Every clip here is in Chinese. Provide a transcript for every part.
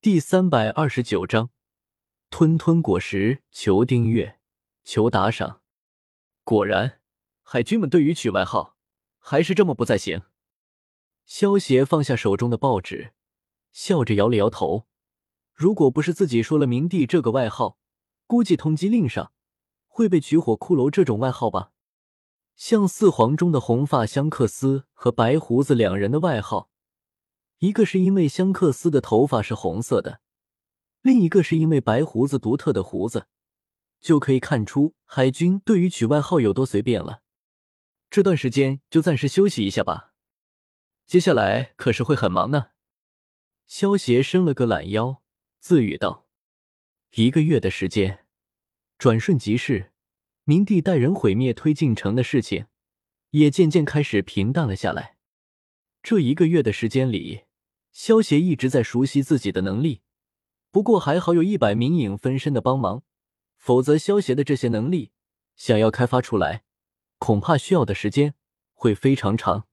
第三百二十九章，吞吞果实，求订阅，求打赏。果然，海军们对于取外号还是这么不在行。萧协放下手中的报纸，笑着摇了摇头。如果不是自己说了明帝这个外号，估计通缉令上会被取火骷髅这种外号吧。像四皇中的红发香克斯和白胡子两人的外号。一个是因为香克斯的头发是红色的，另一个是因为白胡子独特的胡子，就可以看出海军对于取外号有多随便了。这段时间就暂时休息一下吧，接下来可是会很忙呢。萧协伸了个懒腰，自语道：“一个月的时间，转瞬即逝。明帝带人毁灭推进城的事情，也渐渐开始平淡了下来。这一个月的时间里。”萧协一直在熟悉自己的能力，不过还好有一百名影分身的帮忙，否则萧协的这些能力想要开发出来，恐怕需要的时间会非常长。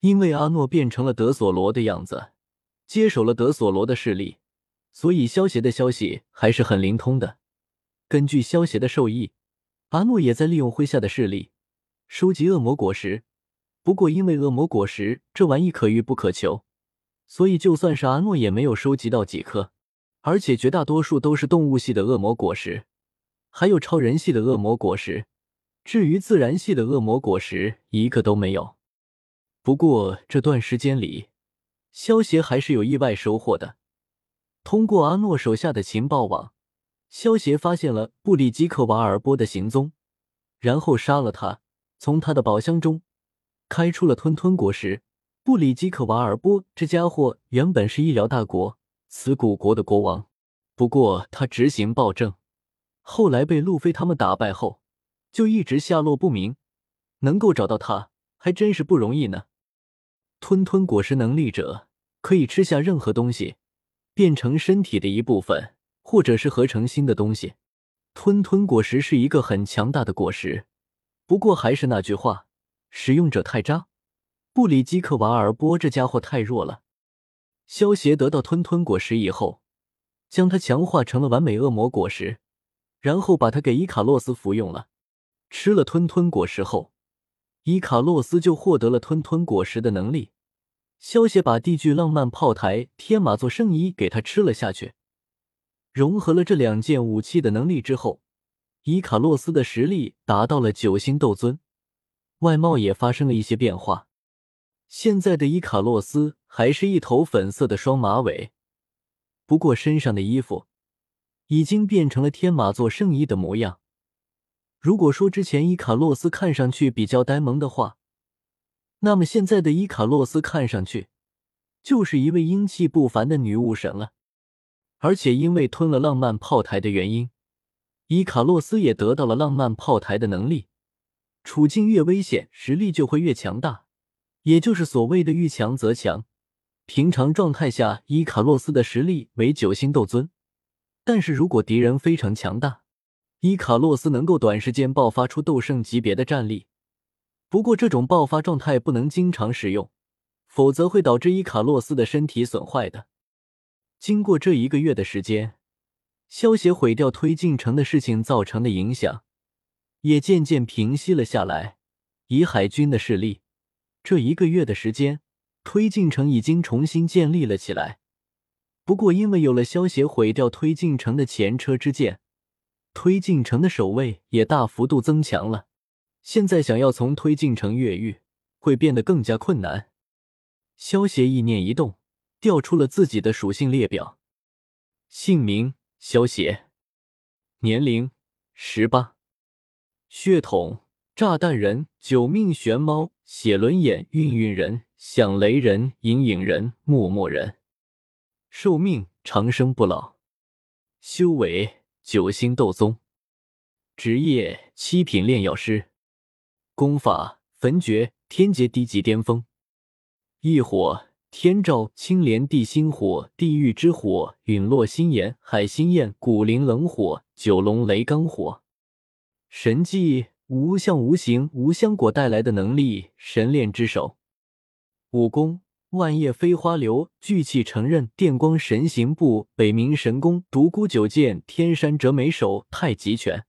因为阿诺变成了德索罗的样子，接手了德索罗的势力，所以萧协的消息还是很灵通的。根据萧协的授意，阿诺也在利用麾下的势力收集恶魔果实。不过因为恶魔果实这玩意可遇不可求。所以，就算是阿诺也没有收集到几颗，而且绝大多数都是动物系的恶魔果实，还有超人系的恶魔果实。至于自然系的恶魔果实，一个都没有。不过这段时间里，萧协还是有意外收获的。通过阿诺手下的情报网，萧协发现了布里基克瓦尔波的行踪，然后杀了他，从他的宝箱中开出了吞吞果实。布里基克瓦尔波这家伙原本是医疗大国此古国的国王，不过他执行暴政，后来被路飞他们打败后，就一直下落不明。能够找到他还真是不容易呢。吞吞果实能力者可以吃下任何东西，变成身体的一部分，或者是合成新的东西。吞吞果实是一个很强大的果实，不过还是那句话，使用者太渣。布里基克瓦尔波这家伙太弱了。萧协得到吞吞果实以后，将它强化成了完美恶魔果实，然后把它给伊卡洛斯服用了。吃了吞吞果实后，伊卡洛斯就获得了吞吞果实的能力。萧协把地巨浪漫炮台天马座圣衣给他吃了下去，融合了这两件武器的能力之后，伊卡洛斯的实力达到了九星斗尊，外貌也发生了一些变化。现在的伊卡洛斯还是一头粉色的双马尾，不过身上的衣服已经变成了天马座圣衣的模样。如果说之前伊卡洛斯看上去比较呆萌的话，那么现在的伊卡洛斯看上去就是一位英气不凡的女武神了。而且因为吞了浪漫炮台的原因，伊卡洛斯也得到了浪漫炮台的能力。处境越危险，实力就会越强大。也就是所谓的遇强则强。平常状态下，伊卡洛斯的实力为九星斗尊，但是如果敌人非常强大，伊卡洛斯能够短时间爆发出斗圣级别的战力。不过这种爆发状态不能经常使用，否则会导致伊卡洛斯的身体损坏的。经过这一个月的时间，消协毁掉推进城的事情造成的影响，也渐渐平息了下来。以海军的势力。这一个月的时间，推进城已经重新建立了起来。不过，因为有了萧协毁掉推进城的前车之鉴，推进城的守卫也大幅度增强了。现在想要从推进城越狱，会变得更加困难。萧协意念一动，调出了自己的属性列表：姓名萧协，年龄十八，血统。炸弹人、九命玄猫、写轮眼、运运人、响雷人、隐隐人、默默人，寿命长生不老，修为九星斗宗，职业七品炼药师，功法焚诀天劫低级巅峰，异火天照、青莲地心火、地狱之火、陨落心炎、海心焰、古灵冷火、九龙雷罡火，神技。无相无形无香果带来的能力，神炼之手；武功万叶飞花流、聚气成刃、电光神行步、北冥神功、独孤九剑、天山折梅手、太极拳、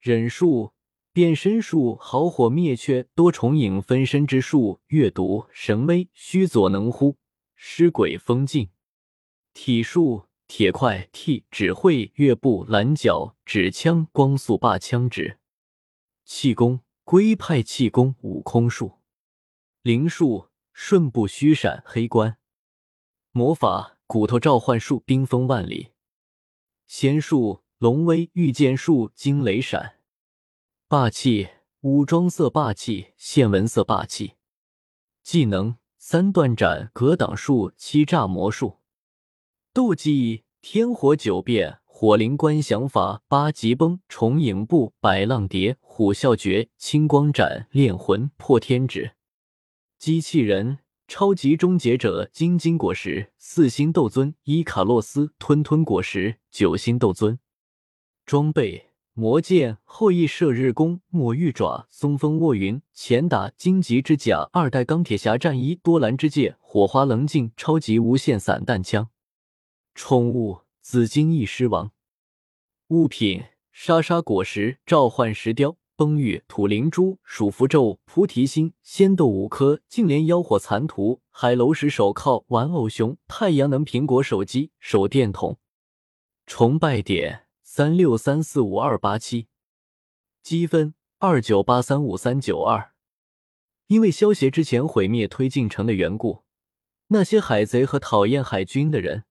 忍术、变身术、好火灭却、多重影分身之术、阅读、神威、虚佐能乎、尸鬼封禁、体术。铁块、替指挥、乐步、拦脚、指枪、光速霸枪指、气功、龟派气功、悟空术、灵术、瞬步虚闪、黑关、魔法、骨头召唤术、冰封万里、仙术、龙威、御剑术、惊雷闪、霸气、武装色霸气、现纹色霸气、技能、三段斩、格挡术、欺诈魔术。斗技：天火九变、火灵观想法、八极崩、重影步、百浪蝶、虎啸诀、青光斩、炼魂、破天指。机器人：超级终结者、金金果实、四星斗尊、伊卡洛斯、吞吞果实、九星斗尊。装备：魔剑、后羿射日弓、墨玉爪、松风卧云、前打、荆棘之甲、二代钢铁侠战衣、多兰之戒、火花棱镜、超级无限散弹枪。宠物紫金翼狮王，物品沙沙果实、召唤石雕、崩玉、土灵珠、鼠符咒、菩提心、仙豆五颗、净莲妖火残图、海楼石手铐、玩偶熊、太阳能苹果手机、手电筒。崇拜点三六三四五二八七，积分二九八三五三九二。因为萧协之前毁灭推进城的缘故，那些海贼和讨厌海军的人。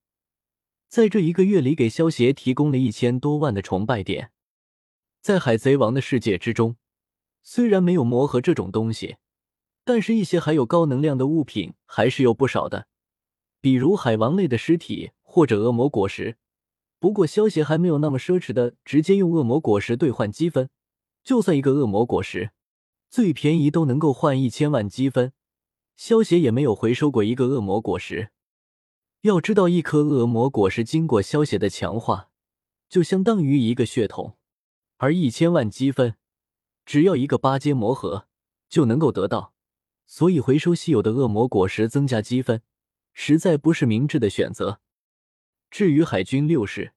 在这一个月里，给萧协提供了一千多万的崇拜点。在海贼王的世界之中，虽然没有魔盒这种东西，但是一些含有高能量的物品还是有不少的，比如海王类的尸体或者恶魔果实。不过萧协还没有那么奢侈的直接用恶魔果实兑换积分，就算一个恶魔果实最便宜都能够换一千万积分，萧协也没有回收过一个恶魔果实。要知道，一颗恶魔果实经过消血的强化，就相当于一个血统，而一千万积分，只要一个八阶魔盒就能够得到。所以，回收稀有的恶魔果实增加积分，实在不是明智的选择。至于海军六世，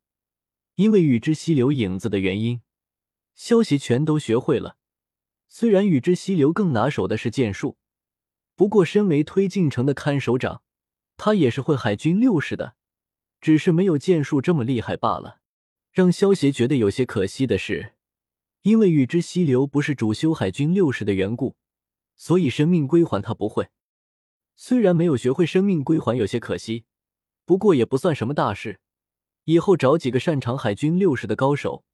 因为与之溪流影子的原因，消息全都学会了。虽然与之溪流更拿手的是剑术，不过身为推进城的看守长。他也是会海军六式的，只是没有剑术这么厉害罢了。让萧协觉得有些可惜的是，因为与之溪流不是主修海军六式的缘故，所以生命归还他不会。虽然没有学会生命归还有些可惜，不过也不算什么大事。以后找几个擅长海军六式的高手，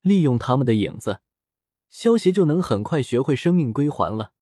利用他们的影子，萧协就能很快学会生命归还了。